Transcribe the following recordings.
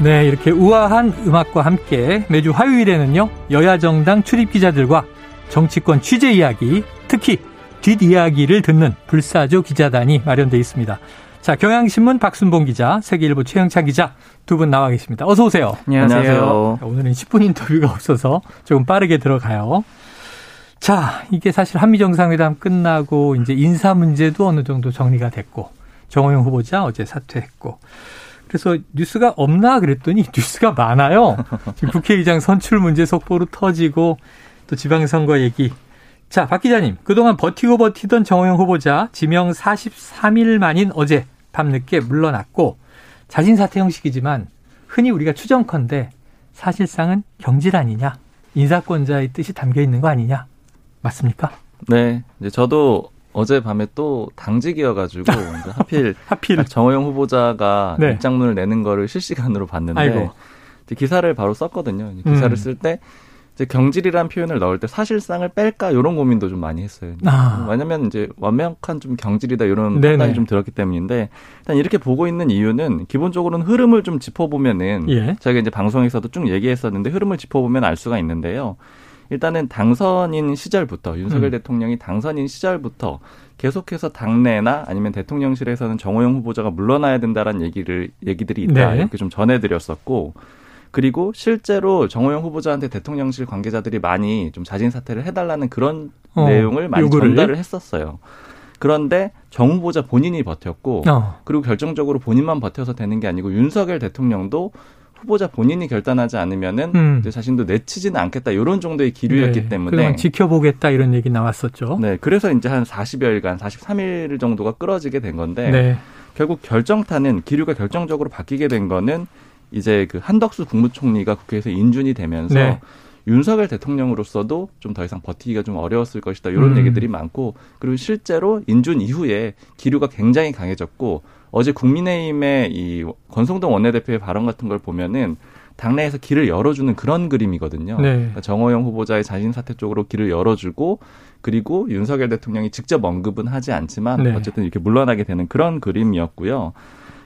네, 이렇게 우아한 음악과 함께 매주 화요일에는요, 여야 정당 출입 기자들과 정치권 취재 이야기, 특히 뒷이야기를 듣는 불사조 기자단이 마련되어 있습니다. 자, 경향신문 박순봉 기자, 세계일보 최영찬 기자 두 분 나와 계십니다. 어서 오세요. 안녕하세요. 오늘은 10분 인터뷰가 없어서 조금 빠르게 들어가요. 자, 이게 사실 한미 정상회담 끝나고 이제 인사 문제도 어느 정도 정리가 됐고 정호영 후보자 어제 사퇴했고 그래서 뉴스가 없나 그랬더니 뉴스가 많아요. 지금 국회의장 선출 문제 속보로 터지고 또 지방선거 얘기. 자, 박 기자님. 그동안 버티고 버티던 정호영 후보자 지명 43일 만인 어제 밤늦게 물러났고 자진 사퇴 형식이지만 흔히 우리가 추정컨대 사실상은 경질 아니냐. 인사권자의 뜻이 담겨 있는 거 아니냐. 맞습니까? 네. 이제 저도 어젯밤에 또 당직이어가지고 하필 하필 정호영 후보자가 네. 입장문을 내는 거를 실시간으로 봤는데 아이고. 기사를 바로 썼거든요. 기사를 음. 쓸때 이제 경질이란 표현을 넣을 때 사실상을 뺄까 이런 고민도 좀 많이 했어요. 아. 왜냐면 이제 완벽한 좀 경질이다 이런 네네. 판단이 좀 들었기 때문인데 일단 이렇게 보고 있는 이유는 기본적으로는 흐름을 좀 짚어보면은 예. 저희가 이제 방송에서도 쭉 얘기했었는데 흐름을 짚어보면 알 수가 있는데요. 일단은 당선인 시절부터 윤석열 음. 대통령이 당선인 시절부터 계속해서 당내나 아니면 대통령실에서는 정호영 후보자가 물러나야 된다라는 얘기를 얘기들이 있다 네. 이렇게 좀 전해드렸었고 그리고 실제로 정호영 후보자한테 대통령실 관계자들이 많이 좀 자진 사퇴를 해달라는 그런 어, 내용을 많이 요구를? 전달을 했었어요. 그런데 정 후보자 본인이 버텼고 어. 그리고 결정적으로 본인만 버텨서 되는 게 아니고 윤석열 대통령도 후보자 본인이 결단하지 않으면은 음. 자신도 내치지는 않겠다 이런 정도의 기류였기 네. 때문에 지켜보겠다 이런 얘기 나왔었죠. 네, 그래서 이제 한 40여일간 43일 정도가 끌어지게 된 건데 네. 결국 결정타는 기류가 결정적으로 바뀌게 된 거는 이제 그 한덕수 국무총리가 국회에서 인준이 되면서 네. 윤석열 대통령으로서도 좀 더 이상 버티기가 좀 어려웠을 것이다 이런 음. 얘기들이 많고 그리고 실제로 인준 이후에 기류가 굉장히 강해졌고 어제 국민의힘의 이 권성동 원내대표의 발언 같은 걸 보면은 당내에서 길을 열어주는 그런 그림이거든요. 네. 그러니까 정호영 후보자의 자진 사퇴 쪽으로 길을 열어주고 그리고 윤석열 대통령이 직접 언급은 하지 않지만 네. 어쨌든 이렇게 물러나게 되는 그런 그림이었고요.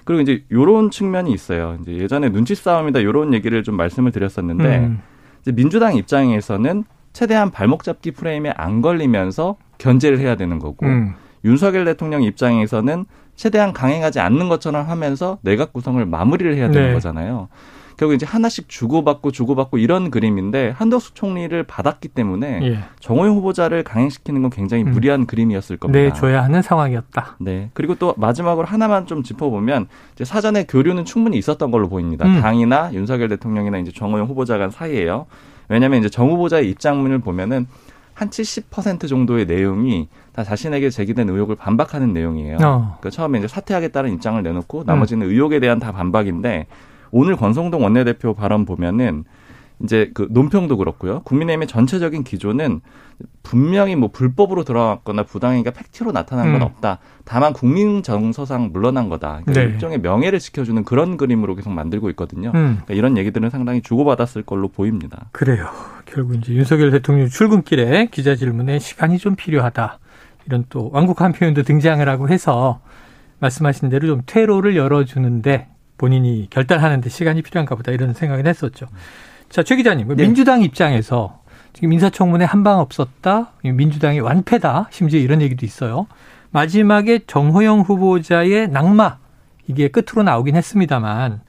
그리고 이제 요런 측면이 있어요. 이제 예전에 눈치 싸움이다 요런 얘기를 좀 말씀을 드렸었는데 음. 이제 민주당 입장에서는 최대한 발목 잡기 프레임에 안 걸리면서 견제를 해야 되는 거고 음. 윤석열 대통령 입장에서는 최대한 강행하지 않는 것처럼 하면서 내각 구성을 마무리를 해야 되는 네. 거잖아요. 결국 이제 하나씩 주고받고 주고받고 이런 그림인데 한덕수 총리를 받았기 때문에 예. 정호영 후보자를 강행시키는 건 굉장히 음. 무리한 음. 그림이었을 겁니다. 네, 줘야 하는 상황이었다. 네. 그리고 또 마지막으로 하나만 좀 짚어보면 이제 사전에 교류는 충분히 있었던 걸로 보입니다. 음. 당이나 윤석열 대통령이나 이제 정호영 후보자 간 사이에요. 왜냐하면 이제 정 후보자의 입장문을 보면은 한 70% 정도의 내용이 다 자신에게 제기된 의혹을 반박하는 내용이에요. 어. 그러니까 처음에 이제 사퇴하겠다는 입장을 내놓고 나머지는 음. 의혹에 대한 다 반박인데 오늘 권성동 원내대표 발언 보면은 이제 그 논평도 그렇고요. 국민의힘의 전체적인 기조는 분명히 뭐 불법으로 들어갔거나 부당행위가 팩트로 나타난 건 음. 없다. 다만 국민 정서상 물러난 거다. 그러니까 네. 일종의 명예를 지켜주는 그런 그림으로 계속 만들고 있거든요. 음. 그러니까 이런 얘기들은 상당히 주고받았을 걸로 보입니다. 그래요. 결국 이제 윤석열 대통령 출근길에 기자 질문에 시간이 좀 필요하다. 이런 또 완곡한 표현도 등장을 하고 해서 말씀하신 대로 좀 퇴로를 열어주는데 본인이 결단하는 데 시간이 필요한가 보다 이런 생각을 했었죠. 자, 최 기자님, 네. 민주당 입장에서 지금 인사청문회 한 방 없었다, 민주당이 완패다, 심지어 이런 얘기도 있어요. 마지막에 정호영 후보자의 낙마, 이게 끝으로 나오긴 했습니다만,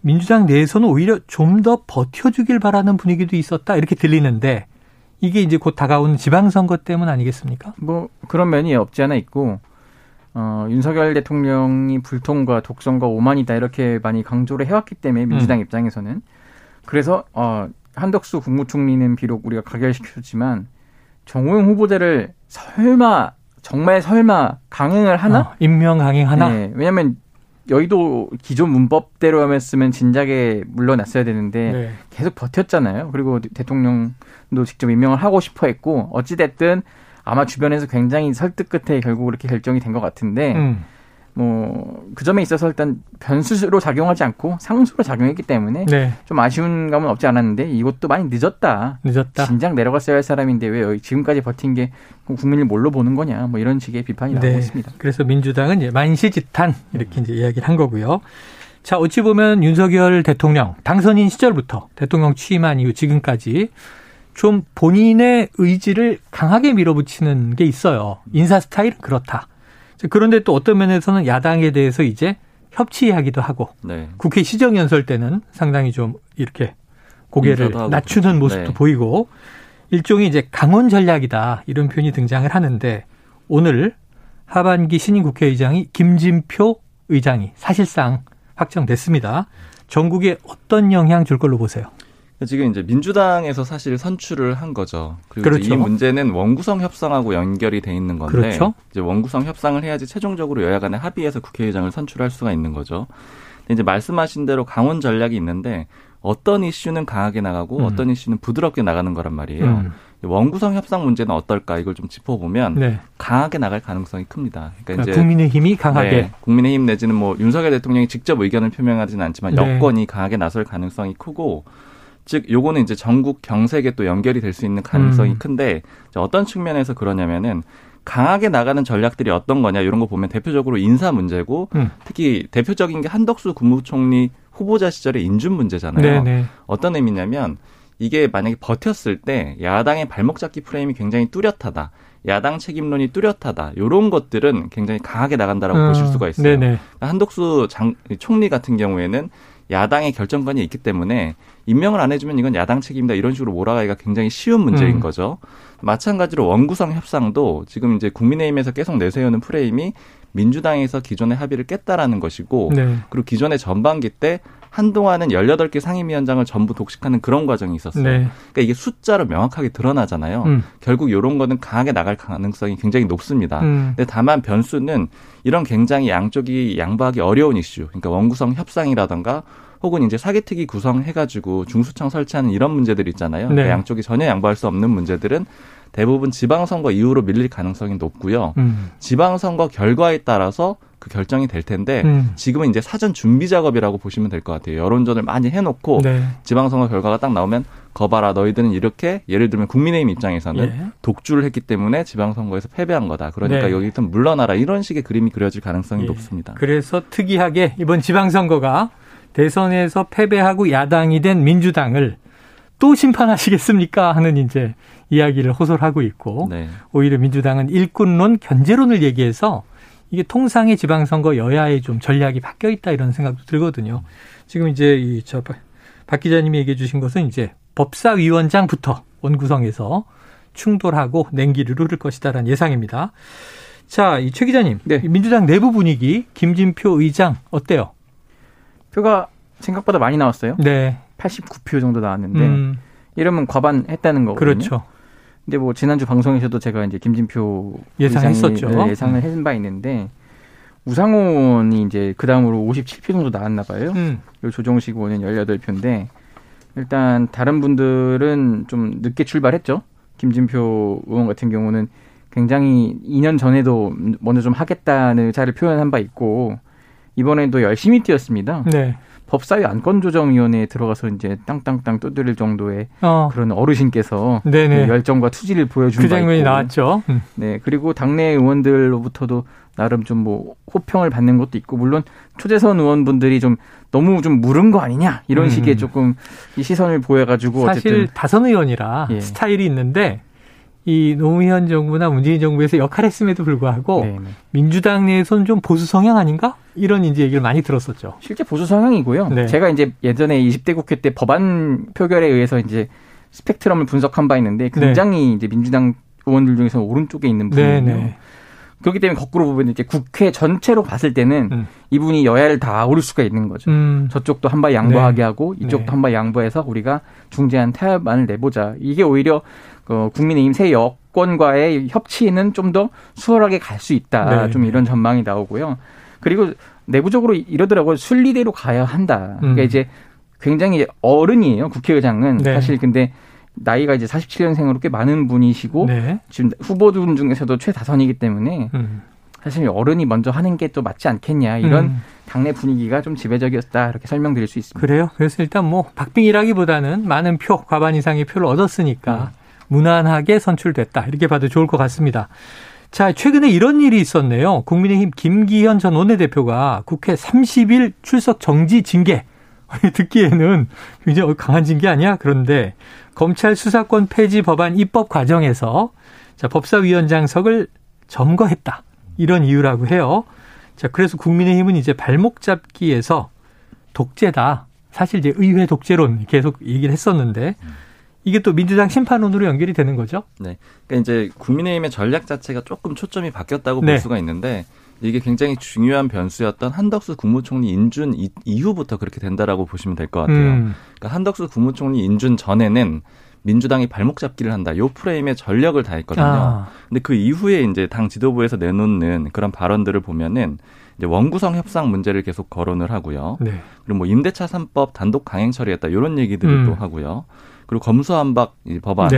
민주당 내에서는 오히려 좀 더 버텨주길 바라는 분위기도 있었다, 이렇게 들리는데, 이게 이제 곧 다가오는 지방선거 때문 아니겠습니까? 뭐, 그런 면이 없지 않아 있고, 어, 윤석열 대통령이 불통과 독선과 오만이다, 이렇게 많이 강조를 해왔기 때문에, 민주당 음. 입장에서는. 그래서 어, 한덕수 국무총리는 비록 우리가 가결시켰지만 정호영 후보자를 설마 정말 설마 강행을 하나? 어, 임명 강행하나? 네, 왜냐하면 여의도 기존 문법대로 했으면 진작에 물러났어야 되는데 네. 계속 버텼잖아요. 그리고 대통령도 직접 임명을 하고 싶어 했고 어찌됐든 아마 주변에서 굉장히 설득 끝에 결국 그렇게 결정이 된 것 같은데 음. 뭐그 점에 있어서 일단 변수로 작용하지 않고 상수로 작용했기 때문에 네. 좀 아쉬운 감은 없지 않았는데 이것도 많이 늦었다. 늦었다. 진작 내려갔어야 할 사람인데 왜 지금까지 버틴 게 국민을 뭘로 보는 거냐. 뭐 이런 식의 비판이 나오고 네. 있습니다. 그래서 민주당은 이제 만시지탄 이렇게 이제 이야기를 한 거고요. 자, 어찌 보면 윤석열 대통령 당선인 시절부터 대통령 취임한 이후 지금까지 좀 본인의 의지를 강하게 밀어붙이는 게 있어요. 인사 스타일은 그렇다. 그런데 또 어떤 면에서는 야당에 대해서 이제 협치하기도 하고 네. 국회 시정연설 때는 상당히 좀 이렇게 고개를 낮추는 그렇죠. 모습도 네. 보이고 일종의 이제 강원 전략이다 이런 표현이 등장을 하는데 오늘 하반기 신임 국회의장이 김진표 의장이 사실상 확정됐습니다. 전국에 어떤 영향 줄 걸로 보세요? 지금 이제 민주당에서 사실 선출을 한 거죠. 그리고 그렇죠. 이 문제는 원구성 협상하고 연결이 돼 있는 건데 그렇죠. 이제 원구성 협상을 해야지 최종적으로 여야 간에 합의해서 국회의장을 선출할 수가 있는 거죠. 근데 이제 말씀하신 대로 강원 전략이 있는데 어떤 이슈는 강하게 나가고 음. 어떤 이슈는 부드럽게 나가는 거란 말이에요. 음. 원구성 협상 문제는 어떨까 이걸 좀 짚어보면 네. 강하게 나갈 가능성이 큽니다. 그러니까, 그러니까 이제 국민의힘이 강하게 네, 국민의힘 내지는 뭐 윤석열 대통령이 직접 의견을 표명하지는 않지만 네. 여권이 강하게 나설 가능성이 크고 즉 요거는 이제 전국 경색에 또 연결이 될 수 있는 가능성이 음. 큰데 어떤 측면에서 그러냐면은 강하게 나가는 전략들이 어떤 거냐 이런 거 보면 대표적으로 인사 문제고 음. 특히 대표적인 게 한덕수 국무총리 후보자 시절의 인준 문제잖아요. 네네. 네. 어떤 의미냐면 이게 만약에 버텼을 때 야당의 발목 잡기 프레임이 굉장히 뚜렷하다. 야당 책임론이 뚜렷하다. 이런 것들은 굉장히 강하게 나간다라고 음. 보실 수가 있어요. 네네. 한덕수 장, 총리 같은 경우에는 야당의 결정권이 있기 때문에 임명을 안 해주면 이건 야당 책임이다 이런 식으로 몰아가기가 굉장히 쉬운 문제인 음. 거죠. 마찬가지로 원구성 협상도 지금 이제 국민의힘에서 계속 내세우는 프레임이 민주당에서 기존의 합의를 깼다라는 것이고 네. 그리고 기존의 전반기 때 한동안은 18개 상임위원장을 전부 독식하는 그런 과정이 있었어요. 네. 그러니까 이게 숫자로 명확하게 드러나잖아요. 음. 결국 이런 거는 강하게 나갈 가능성이 굉장히 높습니다. 음. 근데 다만 변수는 이런 굉장히 양쪽이 양보하기 어려운 이슈, 그러니까 원구성 협상이라던가 혹은 이제 사기특위 구성해가지고 중수청 설치하는 이런 문제들 있잖아요. 그러니까 네. 그러니까 양쪽이 전혀 양보할 수 없는 문제들은 대부분 지방선거 이후로 밀릴 가능성이 높고요. 음. 지방선거 결과에 따라서 그 결정이 될 텐데 음. 지금은 이제 사전 준비 작업이라고 보시면 될 것 같아요. 여론전을 많이 해놓고 네. 지방선거 결과가 딱 나오면 거봐라 너희들은 이렇게 예를 들면 국민의힘 입장에서는 예. 독주를 했기 때문에 지방선거에서 패배한 거다. 그러니까 네. 여기서 물러나라 이런 식의 그림이 그려질 가능성이 예. 높습니다. 그래서 특이하게 이번 지방선거가 대선에서 패배하고 야당이 된 민주당을 또 심판하시겠습니까? 하는 이제 이야기를 호소하고 있고 네. 오히려 민주당은 일꾼론, 견제론을 얘기해서 이게 통상의 지방선거 여야의 좀 전략이 바뀌어 있다 이런 생각도 들거든요. 지금 이제 이저 박 기자님이 얘기해 주신 것은 이제 법사위원장부터 원 구성에서 충돌하고 냉기를 흐를 것이다라는 예상입니다. 자, 이 최 기자님, 네. 민주당 내부 분위기 김진표 의장 어때요? 표가 생각보다 많이 나왔어요. 네. 89표 정도 나왔는데 음. 이러면 과반 했다는 거거든요. 그렇죠. 근데 뭐 지난주 방송에서도 제가 이제 김진표 예상했었죠. 네, 예상을 해준 바 있는데 우상훈이 이제 그 다음으로 57표 정도 나왔나 봐요. 음. 그리고 조정식 의원은 18표인데 일단 다른 분들은 좀 늦게 출발했죠. 김진표 의원 같은 경우는 굉장히 2년 전에도 먼저 좀 하겠다는 의사를 표현한 바 있고 이번에도 열심히 뛰었습니다. 네. 법사위 안건조정위원회에 들어가서 이제 땅땅땅 두드릴 정도의 어. 그런 어르신께서 그 열정과 투지를 보여준 그 장면이 나왔죠. 음. 네 그리고 당내 의원들로부터도 나름 좀 뭐 호평을 받는 것도 있고 물론 초재선 의원분들이 좀 너무 좀 물은 거 아니냐 이런 음. 식의 조금 이 시선을 보여가지고 사실 어쨌든 다선 의원이라 예. 스타일이 있는데 이 노무현 정부나 문재인 정부에서 역할했음에도 불구하고 네네. 네. 민주당 내에서는 좀 보수 성향 아닌가? 이런 이제 얘기를 많이 들었었죠. 실제 보수 성향이고요. 네. 제가 이제 예전에 20대 국회 때 법안 표결에 의해서 이제 스펙트럼을 분석한 바 있는데 네. 굉장히 네. 이제 민주당 의원들 중에서 오른쪽에 있는 분이에요. 네, 그렇기 때문에 거꾸로 보면 이제 국회 전체로 봤을 때는 음. 이분이 여야를 다 오를 수가 있는 거죠. 음. 저쪽도 한 발 양보하게 네. 하고 이쪽도 네. 한발 양보해서 우리가 중재한 타협안을 내보자. 이게 오히려 어, 국민의힘 새 여권과의 협치는 좀 더 수월하게 갈 수 있다. 네. 좀 이런 전망이 나오고요. 그리고 내부적으로 이러더라고요. 순리대로 가야 한다. 그러니까 음. 이제 굉장히 어른이에요. 국회의장은 네. 사실 근데 나이가 이제 47년생으로 꽤 많은 분이시고 네. 지금 후보들 중에서도 최다선이기 때문에 음. 사실 어른이 먼저 하는 게 또 맞지 않겠냐 이런 음. 당내 분위기가 좀 지배적이었다 이렇게 설명드릴 수 있습니다. 그래요? 그래서 일단 뭐 박빙이라기보다는 많은 표 과반 이상의 표를 얻었으니까 음. 무난하게 선출됐다 이렇게 봐도 좋을 것 같습니다. 자, 최근에 이런 일이 있었네요. 국민의힘 김기현 전 원내대표가 국회 30일 출석 정지 징계. 듣기에는 굉장히 강한 징계 아니야? 그런데 검찰 수사권 폐지 법안 입법 과정에서 자, 법사위원장석을 점거했다. 이런 이유라고 해요. 자, 그래서 국민의힘은 이제 발목 잡기에서 독재다. 사실 이제 의회 독재론 계속 얘기를 했었는데 이게 또 민주당 심판론으로 연결이 되는 거죠? 네. 그러니까 이제 국민의힘의 전략 자체가 조금 초점이 바뀌었다고 네. 볼 수가 있는데 이게 굉장히 중요한 변수였던 한덕수 국무총리 인준 이후부터 그렇게 된다라고 보시면 될 것 같아요. 음. 그러니까 한덕수 국무총리 인준 전에는 민주당이 발목 잡기를 한다. 요 프레임에 전력을 다했거든요. 아. 근데 그 이후에 이제 당 지도부에서 내놓는 그런 발언들을 보면은 이제 원구성 협상 문제를 계속 거론을 하고요. 네. 그리고 뭐 임대차 3법 단독 강행 처리했다. 이런 얘기들을 음. 또 하고요. 그리고 검수한박 법안,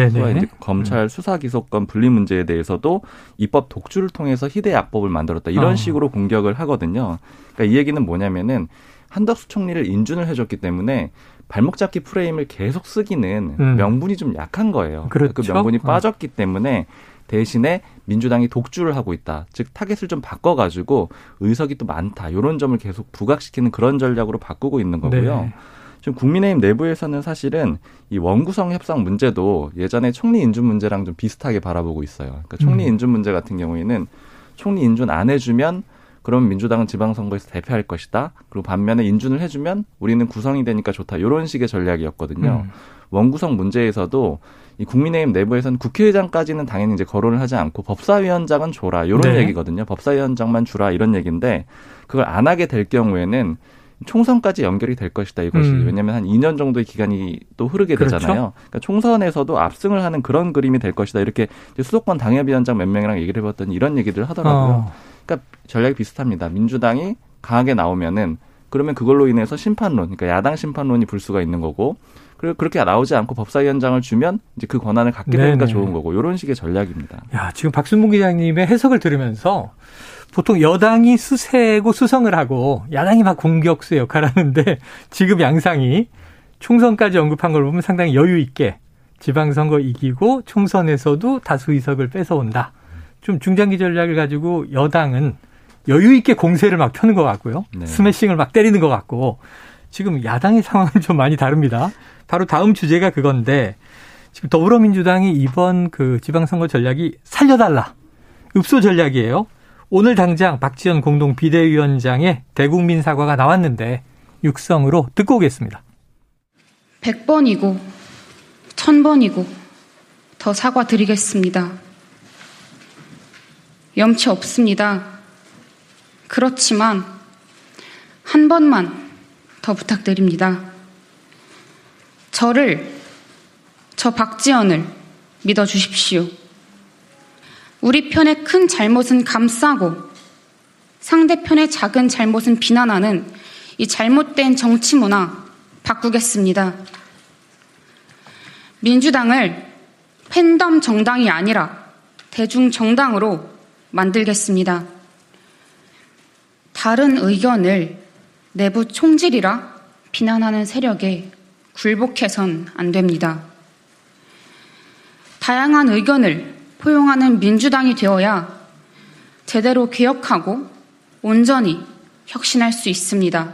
검찰 음. 수사 기소권 분리 문제에 대해서도 입법 독주를 통해서 희대 악법을 만들었다 이런 어. 식으로 공격을 하거든요. 그러니까 이 얘기는 뭐냐면은 한덕수 총리를 인준을 해줬기 때문에 발목 잡기 프레임을 계속 쓰기는 음. 명분이 좀 약한 거예요. 그렇죠? 그 명분이 어. 빠졌기 때문에 대신에 민주당이 독주를 하고 있다. 즉 타겟을 좀 바꿔가지고 의석이 또 많다. 이런 점을 계속 부각시키는 그런 전략으로 바꾸고 있는 거고요. 네. 지금 국민의힘 내부에서는 사실은 이 원구성 협상 문제도 예전에 총리 인준 문제랑 좀 비슷하게 바라보고 있어요. 그러니까 총리 음. 인준 문제 같은 경우에는 총리 인준 안 해주면 그럼 민주당은 지방선거에서 대표할 것이다. 그리고 반면에 인준을 해주면 우리는 구성이 되니까 좋다. 이런 식의 전략이었거든요. 음. 원구성 문제에서도 이 국민의힘 내부에서는 국회의장까지는 당연히 이제 거론을 하지 않고 법사위원장은 줘라. 이런 네. 얘기거든요. 법사위원장만 주라. 이런 얘기인데 그걸 안 하게 될 경우에는 총선까지 연결이 될 것이다 이것이 음. 왜냐하면 한 2년 정도의 기간이 또 흐르게 그렇죠. 되잖아요. 그러니까 총선에서도 압승을 하는 그런 그림이 될 것이다 이렇게 수도권 당협위원장 몇 명이랑 얘기를 해봤더니 이런 얘기들을 하더라고요. 어. 그러니까 전략이 비슷합니다. 민주당이 강하게 나오면은 그러면 그걸로 인해서 심판론, 그러니까 야당 심판론이 불 수가 있는 거고 그리고 그렇게 나오지 않고 법사위원장을 주면 이제 그 권한을 갖게 되니까 네네. 좋은 거고 이런 식의 전략입니다. 야 지금 박순봉 기자님의 해석을 들으면서 보통 여당이 수세고 수성을 하고 야당이 막 공격수 역할을 하는데 지금 양상이 총선까지 언급한 걸 보면 상당히 여유 있게 지방선거 이기고 총선에서도 다수 의석을 뺏어온다. 좀 중장기 전략을 가지고 여당은 여유 있게 공세를 막 펴는 것 같고요. 네. 스매싱을 막 때리는 것 같고 지금 야당의 상황은 좀 많이 다릅니다. 바로 다음 주제가 그건데 지금 더불어민주당이 이번 그 지방선거 전략이 살려달라. 읍소 전략이에요. 오늘 당장 박지원 공동 비대위원장의 대국민 사과가 나왔는데 육성으로 듣고 오겠습니다. 100번이고 1000번이고 더 사과드리겠습니다. 염치 없습니다. 그렇지만 한 번만 더 부탁드립니다. 저를, 저 박지원을 믿어 주십시오. 우리 편의 큰 잘못은 감싸고 상대편의 작은 잘못은 비난하는 이 잘못된 정치 문화 바꾸겠습니다. 민주당을 팬덤 정당이 아니라 대중 정당으로 만들겠습니다. 다른 의견을 내부 총질이라 비난하는 세력에 굴복해선 안 됩니다. 다양한 의견을 포용하는 민주당이 되어야 제대로 개혁하고 온전히 혁신할 수 있습니다.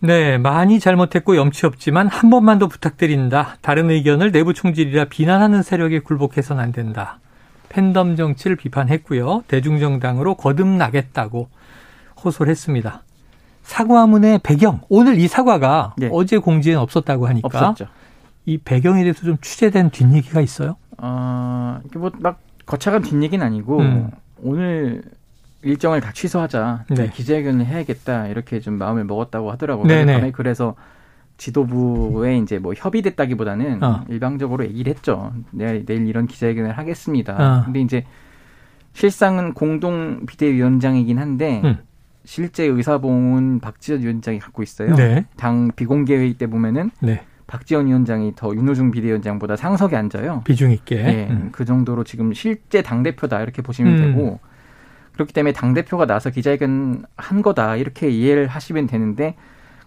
네, 많이 잘못했고 염치 없지만 한 번만 더 부탁드린다. 다른 의견을 내부 총질이라 비난하는 세력에 굴복해서는 안 된다. 팬덤 정치를 비판했고요. 대중정당으로 거듭나겠다고 호소를 했습니다. 사과문의 배경, 오늘 이 사과가 네. 어제 공지에는 없었다고 하니까 없었죠. 이 배경에 대해서 좀 취재된 뒷얘기가 있어요? 어, 이게 뭐 막 거창한 뒷얘기는 아니고 음. 오늘 일정을 다 취소하자 네. 기자회견을 해야겠다 이렇게 좀 마음을 먹었다고 하더라고요. 네네. 그래서 지도부에 이제 뭐 협의됐다기보다는 어. 일방적으로 얘기를 했죠. 내일, 내일 이런 기자회견을 하겠습니다. 어. 근데 이제 실상은 공동 비대위원장이긴 한데 음. 실제 의사봉은 박지원 위원장이 갖고 있어요. 네. 당 비공개 회의 때 보면은 네. 박지원 위원장이 더 윤호중 비대위원장보다 상석에 앉아요. 비중 있게. 네, 음. 그 정도로 지금 실제 당 대표다 이렇게 보시면 음. 되고 그렇기 때문에 당 대표가 나서 기자회견 한 거다 이렇게 이해를 하시면 되는데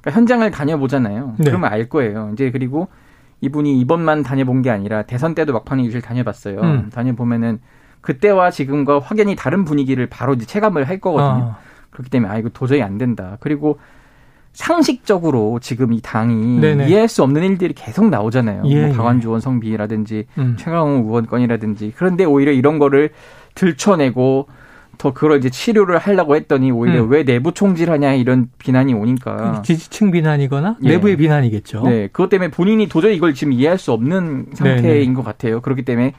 그러니까 현장을 다녀보잖아요. 네. 그러면 알 거예요. 이제 그리고 이분이 이번만 다녀본 게 아니라 대선 때도 막판에 유실 다녀봤어요. 음. 다녀보면은 그때와 지금과 확연히 다른 분위기를 바로 이제 체감을 할 거거든요. 아. 그렇기 때문에 아 이거 도저히 안 된다. 그리고 상식적으로 지금 이 당이 네네. 이해할 수 없는 일들이 계속 나오잖아요. 예, 뭐 예. 박완주 원성 비라든지 음. 최강욱 의원 건이라든지 그런데 오히려 이런 거를 들춰내고 더 그걸 이제 치료를 하려고 했더니 오히려 음. 왜 내부 총질하냐 이런 비난이 오니까 지지층 비난이거나 예. 내부의 비난이겠죠. 네, 그것 때문에 본인이 도저히 이걸 지금 이해할 수 없는 상태인 네네. 것 같아요. 그렇기 때문에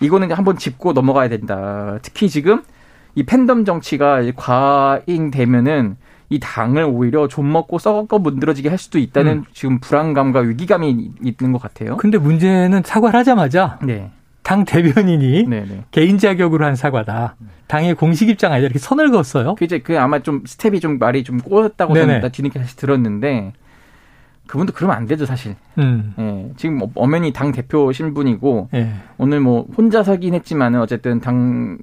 이거는 한번 짚고 넘어가야 된다. 특히 지금 이 팬덤 정치가 과잉 되면은 이 당을 오히려 좀 먹고 썩어 문드러지게 할 수도 있다는 음. 지금 불안감과 위기감이 있는 것 같아요. 근데 문제는 사과를 하자마자 네. 당 대변인이 네네. 네. 개인 자격으로 한 사과다. 당의 공식 입장 아니다 이렇게 선을 그었어요. 그 이제 그 아마 좀 스텝이 좀 말이 좀 꼬였다고 저는 뒤늦게 다시 들었는데 그분도 그러면 안 되죠 사실. 음. 예, 지금 엄연히 당 대표 신분이고 예. 오늘 뭐 혼자 서긴 했지만은 어쨌든 당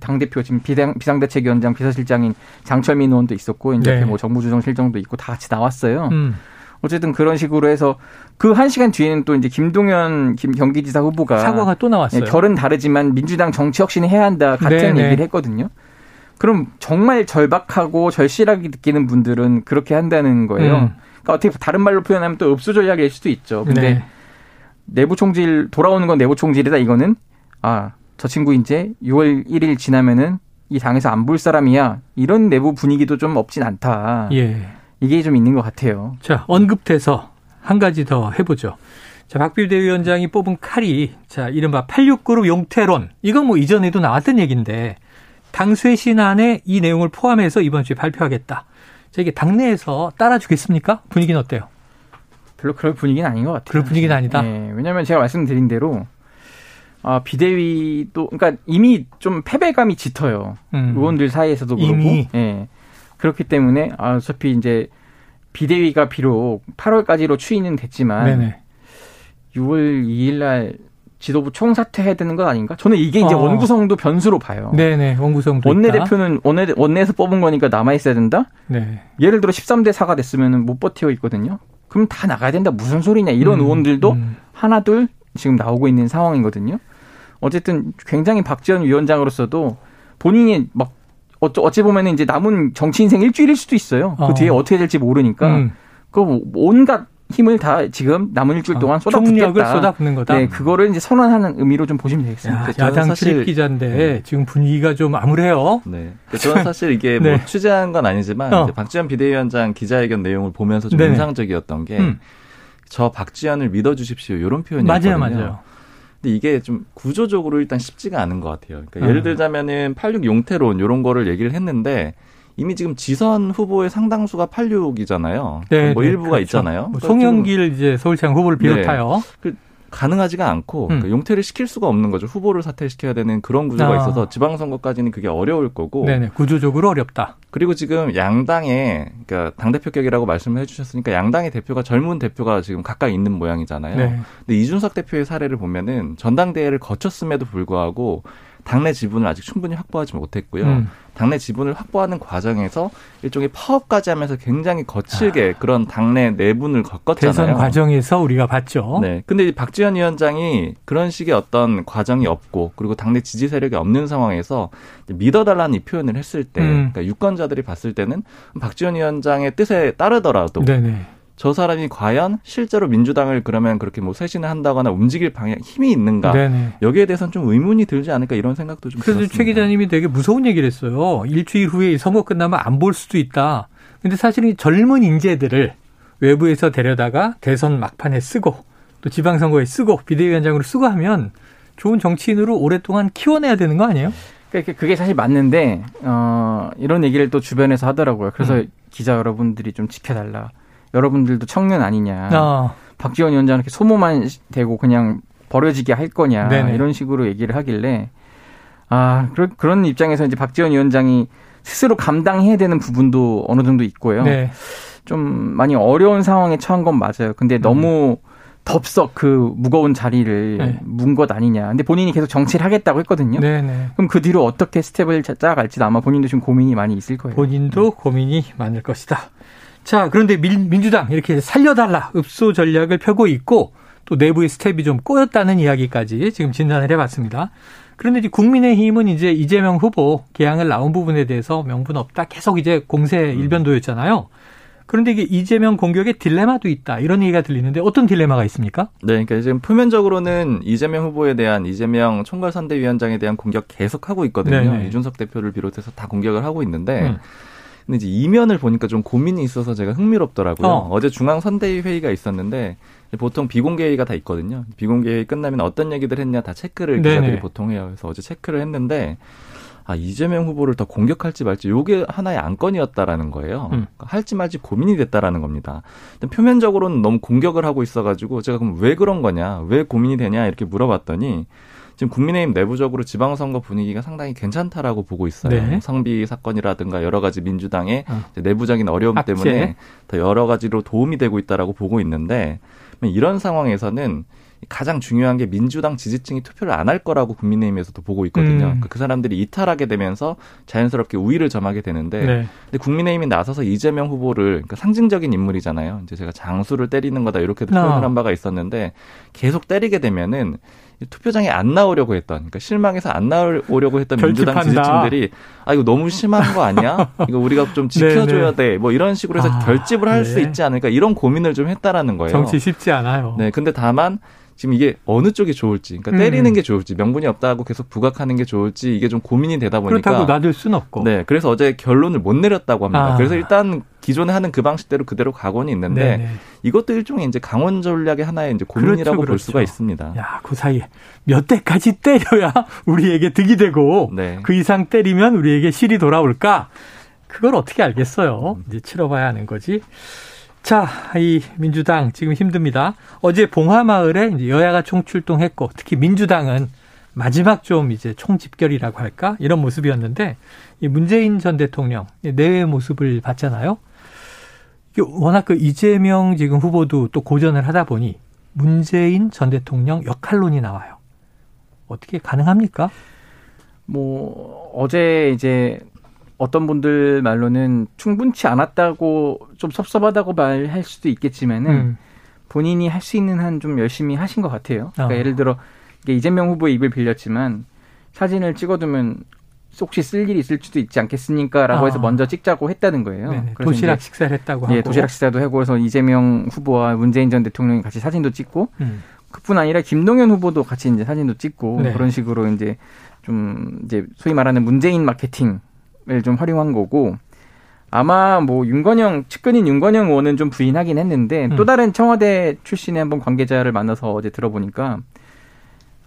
당 대표 지금 비상 비상대책위원장 비서실장인 장철민 의원도 있었고 이제 네. 뭐 정부조정실장도 있고 다 같이 나왔어요. 음. 어쨌든 그런 식으로 해서 그 한 시간 뒤에는 또 이제 김동연 김 경기지사 후보가 사과가 또 나왔어요. 예, 결은 다르지만 민주당 정치 혁신을 해야 한다 같은 네, 네. 얘기를 했거든요. 그럼 정말 절박하고 절실하게 느끼는 분들은 그렇게 한다는 거예요. 음. 그러니까 어떻게 다른 말로 표현하면 또 읍수 전략일 수도 있죠. 근데 네. 내부 총질 돌아오는 건 내부 총질이다 이거는 아, 저 친구 이제 6월 1일 지나면은 이 당에서 안 볼 사람이야. 이런 내부 분위기도 좀 없진 않다. 예. 이게 좀 있는 것 같아요. 자, 언급돼서 한 가지 더 해보죠. 자, 박비대 위원장이 뽑은 칼이, 자, 이른바 86그룹 용태론. 이건 뭐 이전에도 나왔던 얘기인데, 당쇄신안에 이 내용을 포함해서 이번 주에 발표하겠다. 자, 이게 당내에서 따라주겠습니까? 분위기는 어때요? 별로 그럴 분위기는 아닌 것 같아요. 그럴 분위기는 아니다. 네, 왜냐하면 제가 말씀드린 대로 아, 비대위도 그러니까 이미 좀 패배감이 짙어요. 음. 의원들 사이에서도 그렇고. 이미. 예. 그렇기 때문에 아, 어차피 이제 비대위가 비록 8월까지로 추인은 됐지만 네네. 6월 2일 날 지도부 총사퇴해야 되는 것 아닌가? 저는 이게 이제 어. 원구성도 변수로 봐요. 네네, 원구성도. 원내대표는 원내, 원내에서 뽑은 거니까 남아있어야 된다? 네. 예를 들어 13대 4가 됐으면 못 버티고 있거든요? 그럼 다 나가야 된다. 무슨 소리냐. 이런 음, 의원들도 음. 하나, 둘 지금 나오고 있는 상황이거든요. 어쨌든 굉장히 박지원 위원장으로서도 본인이 막 어찌 보면은 이제 남은 정치 인생 일주일일 수도 있어요. 그 어. 뒤에 어떻게 될지 모르니까. 음. 그 온갖 힘을 다 지금 남은 일주일 아, 동안 쏟아붓겠다. 쏟아붓는 거다. 네, 그거를 이제 선언하는 의미로 좀 보시면 되겠습니다. 야, 당 출입 기자인데 네. 지금 분위기가 좀 암울해요. 네. 저는 사실 이게 뭐 네. 취재한 건 아니지만 어. 박지원 비대위원장 기자회견 내용을 보면서 좀 네네. 인상적이었던 게. 음. 저 박지원을 믿어주십시오. 이런 표현이었거든요. 맞아요, 맞아요. 근데 이게 좀 구조적으로 일단 쉽지가 않은 것 같아요. 그러니까 음. 예를 들자면은 86 용태론 이런 거를 얘기를 했는데 이미 지금 지선 후보의 상당수가 86이잖아요. 네, 뭐 네, 일부가 그렇죠. 있잖아요. 뭐 그러니까 송영길 이제 서울시장 후보를 네. 비롯하여 네. 그 가능하지가 않고 음. 그러니까 용퇴를 시킬 수가 없는 거죠. 후보를 사퇴시켜야 되는 그런 구조가 아. 있어서 지방선거까지는 그게 어려울 거고. 네네. 구조적으로 어렵다. 그리고 지금 양당의 그러니까 당대표 격이라고 말씀을 해주셨으니까 양당의 대표가 젊은 대표가 지금 가까이 있는 모양이잖아요. 네. 근데 이준석 대표의 사례를 보면은 전당대회를 거쳤음에도 불구하고 당내 지분을 아직 충분히 확보하지 못했고요. 음. 당내 지분을 확보하는 과정에서 일종의 파업까지 하면서 굉장히 거칠게 아. 그런 당내 내분을 겪었잖아요. 대선 과정에서 우리가 봤죠. 네. 근데 박지원 위원장이 그런 식의 어떤 과정이 없고 그리고 당내 지지 세력이 없는 상황에서 믿어달라는 이 표현을 했을 때, 음. 그러니까 유권자들이 봤을 때는 박지원 위원장의 뜻에 따르더라도 네네. 저 사람이 과연 실제로 민주당을 그러면 그렇게 뭐 쇄신을 한다거나 움직일 방향 힘이 있는가 네네. 여기에 대해서는 좀 의문이 들지 않을까 이런 생각도 좀 그래서 들었습니다. 최 기자님이 되게 무서운 얘기를 했어요. 일주일 후에 선거 끝나면 안 볼 수도 있다. 근데 사실은 젊은 인재들을 외부에서 데려다가 대선 막판에 쓰고 또 지방선거에 쓰고 비대위원장으로 쓰고 하면 좋은 정치인으로 오랫동안 키워내야 되는 거 아니에요? 그러니까 그게 사실 맞는데 어 이런 얘기를 또 주변에서 하더라고요. 그래서 음. 기자 여러분들이 좀 지켜달라. 여러분들도 청년 아니냐. 어. 박지원 위원장 이렇게 소모만 되고 그냥 버려지게 할 거냐. 네네. 이런 식으로 얘기를 하길래 아, 그런, 그런 입장에서 이제 박지원 위원장이 스스로 감당해야 되는 부분도 어느 정도 있고요. 네. 좀 많이 어려운 상황에 처한 건 맞아요. 근데 너무 음. 덥석 그 무거운 자리를 네. 문것 아니냐. 근데 본인이 계속 정치를 하겠다고 했거든요. 네네. 네. 그럼 그 뒤로 어떻게 스텝을 짜갈지 아마 본인도 좀 고민이 많이 있을 거예요. 본인도 네. 고민이 많을 것이다. 자, 그런데 민, 주당 이렇게 살려달라 읍소 전략을 펴고 있고 또 내부의 스텝이 좀 꼬였다는 이야기까지 지금 진단을 해봤습니다. 그런데 이제 국민의힘은 이제 이재명 후보 계양을 나온 부분에 대해서 명분 없다 계속 이제 공세 음. 일변도였잖아요. 그런데 이게 이재명 공격에 딜레마도 있다 이런 얘기가 들리는데 어떤 딜레마가 있습니까? 네, 그러니까 지금 표면적으로는 이재명 후보에 대한 이재명 총괄선대위원장에 대한 공격 계속 하고 있거든요. 네네. 이준석 대표를 비롯해서 다 공격을 하고 있는데. 음. 근데 이제 이면을 보니까 좀 고민이 있어서 제가 흥미롭더라고요. 어. 제 중앙 선대위 회의가 있었는데 보통 비공개 회의가 다 있거든요. 비공개 회의 끝나면 어떤 얘기들 했냐 다 체크를 기자들이 네네. 보통 해요. 그래서 어제 체크를 했는데 아 이재명 후보를 더 공격할지 말지 요게 하나의 안건이었다라는 거예요. 음. 그러니까 할지 말지 고민이 됐다라는 겁니다. 표면적으로는 너무 공격을 하고 있어가지고 제가 그럼 왜 그런 거냐, 왜 고민이 되냐 이렇게 물어봤더니 지금 국민의힘 내부적으로 지방선거 분위기가 상당히 괜찮다라고 보고 있어요. 네. 뭐 성비 사건이라든가 여러 가지 민주당의 어. 내부적인 어려움 악재. 때문에 더 여러 가지로 도움이 되고 있다라고 보고 있는데 이런 상황에서는 가장 중요한 게 민주당 지지층이 투표를 안 할 거라고 국민의힘에서도 보고 있거든요. 음. 그 사람들이 이탈하게 되면서 자연스럽게 우위를 점하게 되는데, 네. 근데 국민의힘이 나서서 이재명 후보를 그러니까 상징적인 인물이잖아요. 이제 제가 장수를 때리는 거다 이렇게도 어. 표현을 한 바가 있었는데 계속 때리게 되면은 투표장에 안 나오려고 했던, 그러니까 실망해서 안 나오려고 했던 민주당 지지층들이 아 이거 너무 심한 거 아니야? 이거 우리가 좀 지켜줘야. 돼. 뭐 이런 식으로 해서 아, 결집을 할수 네. 있지 않을까 이런 고민을 좀 했다라는 거예요. 정치 쉽지 않아요. 네, 근데 다만 지금 이게 어느 쪽이 좋을지, 그러니까 때리는 음. 게 좋을지, 명분이 없다고 계속 부각하는 게 좋을지 이게 좀 고민이 되다 보니까 그렇다고 놔둘 수는 없고. 네, 그래서 어제 결론을 못 내렸다고 합니다. 아. 그래서 일단 기존에 하는 그 방식대로 그대로 가고는 있는데 네네. 이것도 일종의 이제 강원 전략의 하나의 이제 고민이라고 그렇죠, 볼 수가 그렇죠. 있습니다. 야, 그 사이에 몇 대까지 때려야 우리에게 득이 되고 네. 그 이상 때리면 우리에게 실이 돌아올까? 그걸 어떻게 알겠어요? 이제 치러봐야 하는 거지. 자, 이 민주당 지금 힘듭니다. 어제 봉화마을에 이제 여야가 총출동했고 특히 민주당은 마지막 좀 이제 총집결이라고 할까 이런 모습이었는데 이 문재인 전 대통령 내외 모습을 봤잖아요. 워낙 그 이재명 지금 후보도 또 고전을 하다 보니 문재인 전 대통령 역할론이 나와요. 어떻게 가능합니까? 뭐 어제 이제 어떤 분들 말로는 충분치 않았다고 좀 섭섭하다고 말할 수도 있겠지만은 음. 본인이 할 수 있는 한 좀 열심히 하신 것 같아요. 그러니까 어. 예를 들어 이재명 후보의 입을 빌렸지만 사진을 찍어두면 혹시 쓸 일이 있을 수도 있지 않겠습니까라고 어. 해서 먼저 찍자고 했다는 거예요. 네네. 도시락 식사를 했다고 예, 하고. 도시락 식사도 하고 그래서 이재명 후보와 문재인 전 대통령이 같이 사진도 찍고 음. 그뿐 아니라 김동연 후보도 같이 이제 사진도 찍고 네. 그런 식으로 이제 좀 이제 소위 말하는 문재인 마케팅 좀 활용한 거고 아마 뭐 윤건영 측근인 윤건영 의원은 좀 부인하긴 했는데 음. 또 다른 청와대 출신의 한번 관계자를 만나서 어제 들어보니까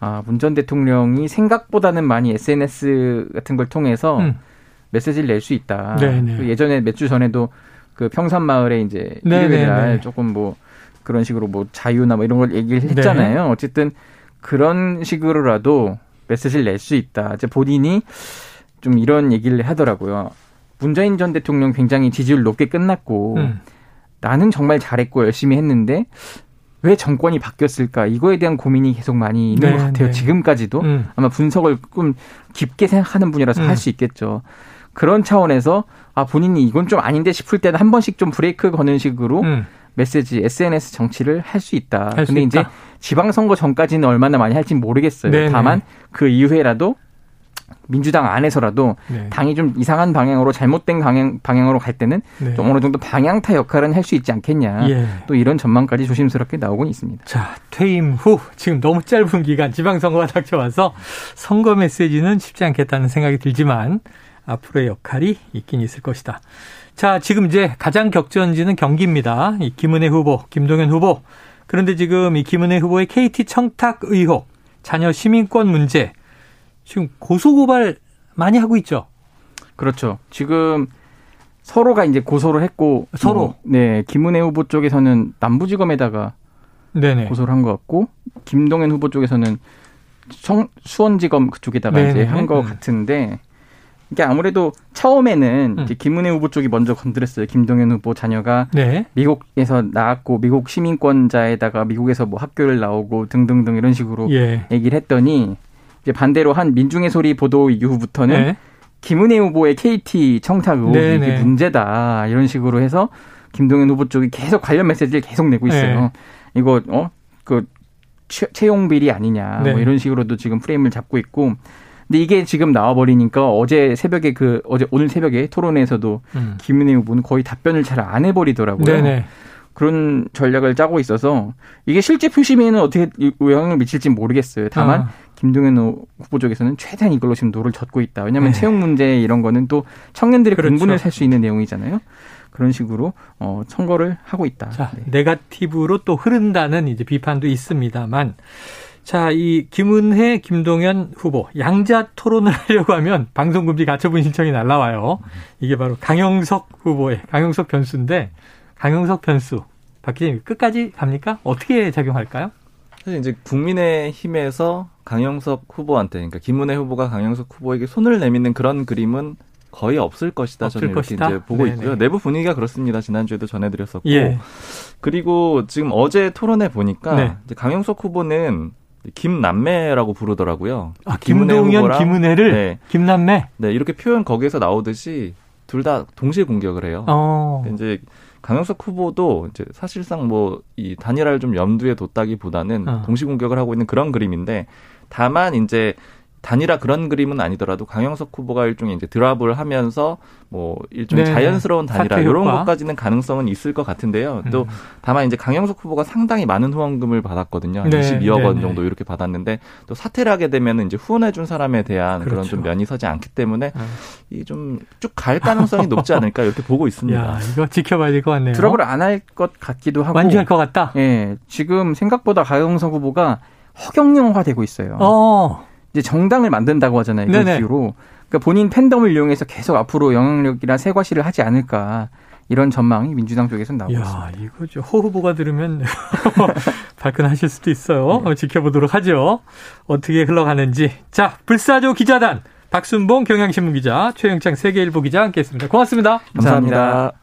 아, 문 전 대통령이 생각보다는 많이 SNS 같은 걸 통해서 음. 메시지를 낼 수 있다. 네네. 그 예전에 몇 주 전에도 그 평산 마을에 이제 일요일 날 조금 뭐 그런 식으로 뭐 자유나 뭐 이런 걸 얘기를 했잖아요. 네. 어쨌든 그런 식으로라도 메시지를 낼 수 있다. 이제 본인이 좀 이런 얘기를 하더라고요. 문재인 전 대통령 굉장히 지지율 높게 끝났고 음. 나는 정말 잘했고 열심히 했는데 왜 정권이 바뀌었을까 이거에 대한 고민이 계속 많이 있는 네, 것 같아요. 네. 지금까지도 음. 아마 분석을 좀 깊게 생각하는 분이라서 음. 할수 있겠죠. 그런 차원에서 아 본인이 이건 좀 아닌데 싶을 때는 한 번씩 좀 브레이크 거는 식으로 음. 메시지 SNS 정치를 할 수 있다. 할 근데 이제 지방선거 전까지는 얼마나 많이 할지는 모르겠어요. 네네. 네. 다만 그 이후에라도 민주당 안에서라도 네. 당이 좀 이상한 방향으로 잘못된 방향, 방향으로 갈 때는 네. 좀 어느 정도 방향타 역할은 할 수 있지 않겠냐. 예. 또 이런 전망까지 조심스럽게 나오고 있습니다. 자, 퇴임 후 지금 너무 짧은 기간 지방선거가 닥쳐와서 선거 메시지는 쉽지 않겠다는 생각이 들지만 앞으로의 역할이 있긴 있을 것이다. 자, 지금 이제 가장 격전지는 경기입니다. 이 김은혜 후보, 김동연 후보. 그런데 지금 이 김은혜 후보의 KT 청탁 의혹, 자녀 시민권 문제 지금 고소고발 많이 하고 있죠. 그렇죠. 지금 서로가 이제 고소를 했고 서로 뭐, 네 김은혜 후보 쪽에서는 남부지검에다가 네네. 고소를 한 것 같고 김동연 후보 쪽에서는 청, 수원지검 그쪽에다가 네네. 이제 한 것 같은데 이게 아무래도 처음에는 음. 김은혜 후보 쪽이 먼저 건드렸어요. 김동연 후보 자녀가 네. 미국에서 나왔고 미국 시민권자에다가 미국에서 뭐 학교를 나오고 등등등 이런 식으로 예. 얘기를 했더니 이제 반대로 한 민중의 소리 보도 이후부터는 네. 김은혜 후보의 KT 청탁 의혹이 네, 네. 문제다 이런 식으로 해서 김동연 후보 쪽이 계속 관련 메시지를 계속 내고 있어요. 네. 이거 어그 채용 비리 아니냐 뭐 네. 이런 식으로도 지금 프레임을 잡고 있고 근데 이게 지금 나와버리니까 어제 새벽에 그 어제 오늘 새벽에 토론회에서도 음. 김은혜 후보는 거의 답변을 잘 안 해버리더라고요. 네네. 그런 전략을 짜고 있어서 이게 실제 표심에는 어떻게 영향을 미칠지 모르겠어요. 다만 아. 김동연 후보 쪽에서는 최대한 이걸로 지금 노를 젓고 있다. 왜냐하면 네. 채용 문제 이런 거는 또 청년들의 그렇죠. 근본을 살 수 있는 내용이잖아요. 그런 식으로 어 선거를 하고 있다. 자, 네. 네가티브로 또 흐른다는 이제 비판도 있습니다만 자, 이 김은혜, 김동연 후보 양자 토론을 하려고 하면 방송 금지 가처분 신청이 날라와요. 이게 바로 강영석 후보의 강영석 변수인데 강영석 변수 박 기자님 끝까지 갑니까? 어떻게 작용할까요? 사실 이제 국민의힘에서 강영석 후보한테 그러니까 김은혜 후보가 강영석 후보에게 손을 내미는 그런 그림은 거의 없을 것이다. 없을 저는 이렇게 것이다? 이제 보고 네네. 있고요. 내부 분위기가 그렇습니다. 지난주에도 전해드렸었고. 예. 그리고 지금 어제 토론회 보니까 네. 강영석 후보는 김남매라고 부르더라고요. 아, 김동연, 김은혜를 네. 김남매? 네, 이렇게 표현 거기에서 나오듯이 둘 다 동시에 공격을 해요. 어. 이제 강영석 후보도 이제 사실상 뭐 이 단일화를 좀 염두에 뒀다기보다는 어. 동시 공격을 하고 있는 그런 그림인데 다만 이제 단일화 그런 그림은 아니더라도 강영석 후보가 일종의 이제 드랍을 하면서 뭐 일종의 네 자연스러운 단일화 이런 것까지는 가능성은 있을 것 같은데요. 또 음. 다만 이제 강영석 후보가 상당히 많은 후원금을 받았거든요. 네. 22억 원 정도 이렇게 받았는데 또 사퇴를 하게 되면은 이제 후원해 준 사람에 대한 그렇죠. 그런 좀 면이 서지 않기 때문에 네. 이좀 쭉 갈 가능성이 높지 않을까 이렇게 보고 있습니다. 야, 이거 지켜봐야 될 것 같네요. 드랍을 안 할 것 같기도 하고 완주할 것 같다. 예. 지금 생각보다 강영석 후보가 허경영화되고 있어요. 어. 이제 정당을 만든다고 하잖아요. 이런 식으로. 그러니까 본인 팬덤을 이용해서 계속 앞으로 영향력이나 세과시를 하지 않을까. 이런 전망이 민주당 쪽에서 나오고 야, 있습니다. 이거죠. 허 후보가 들으면 발끈하실 수도 있어요. 네. 지켜보도록 하죠. 어떻게 흘러가는지. 자, 불사조 기자단 박순봉 경향신문 기자, 최영창 세계일보 기자 함께했습니다. 고맙습니다 감사합니다. 감사합니다.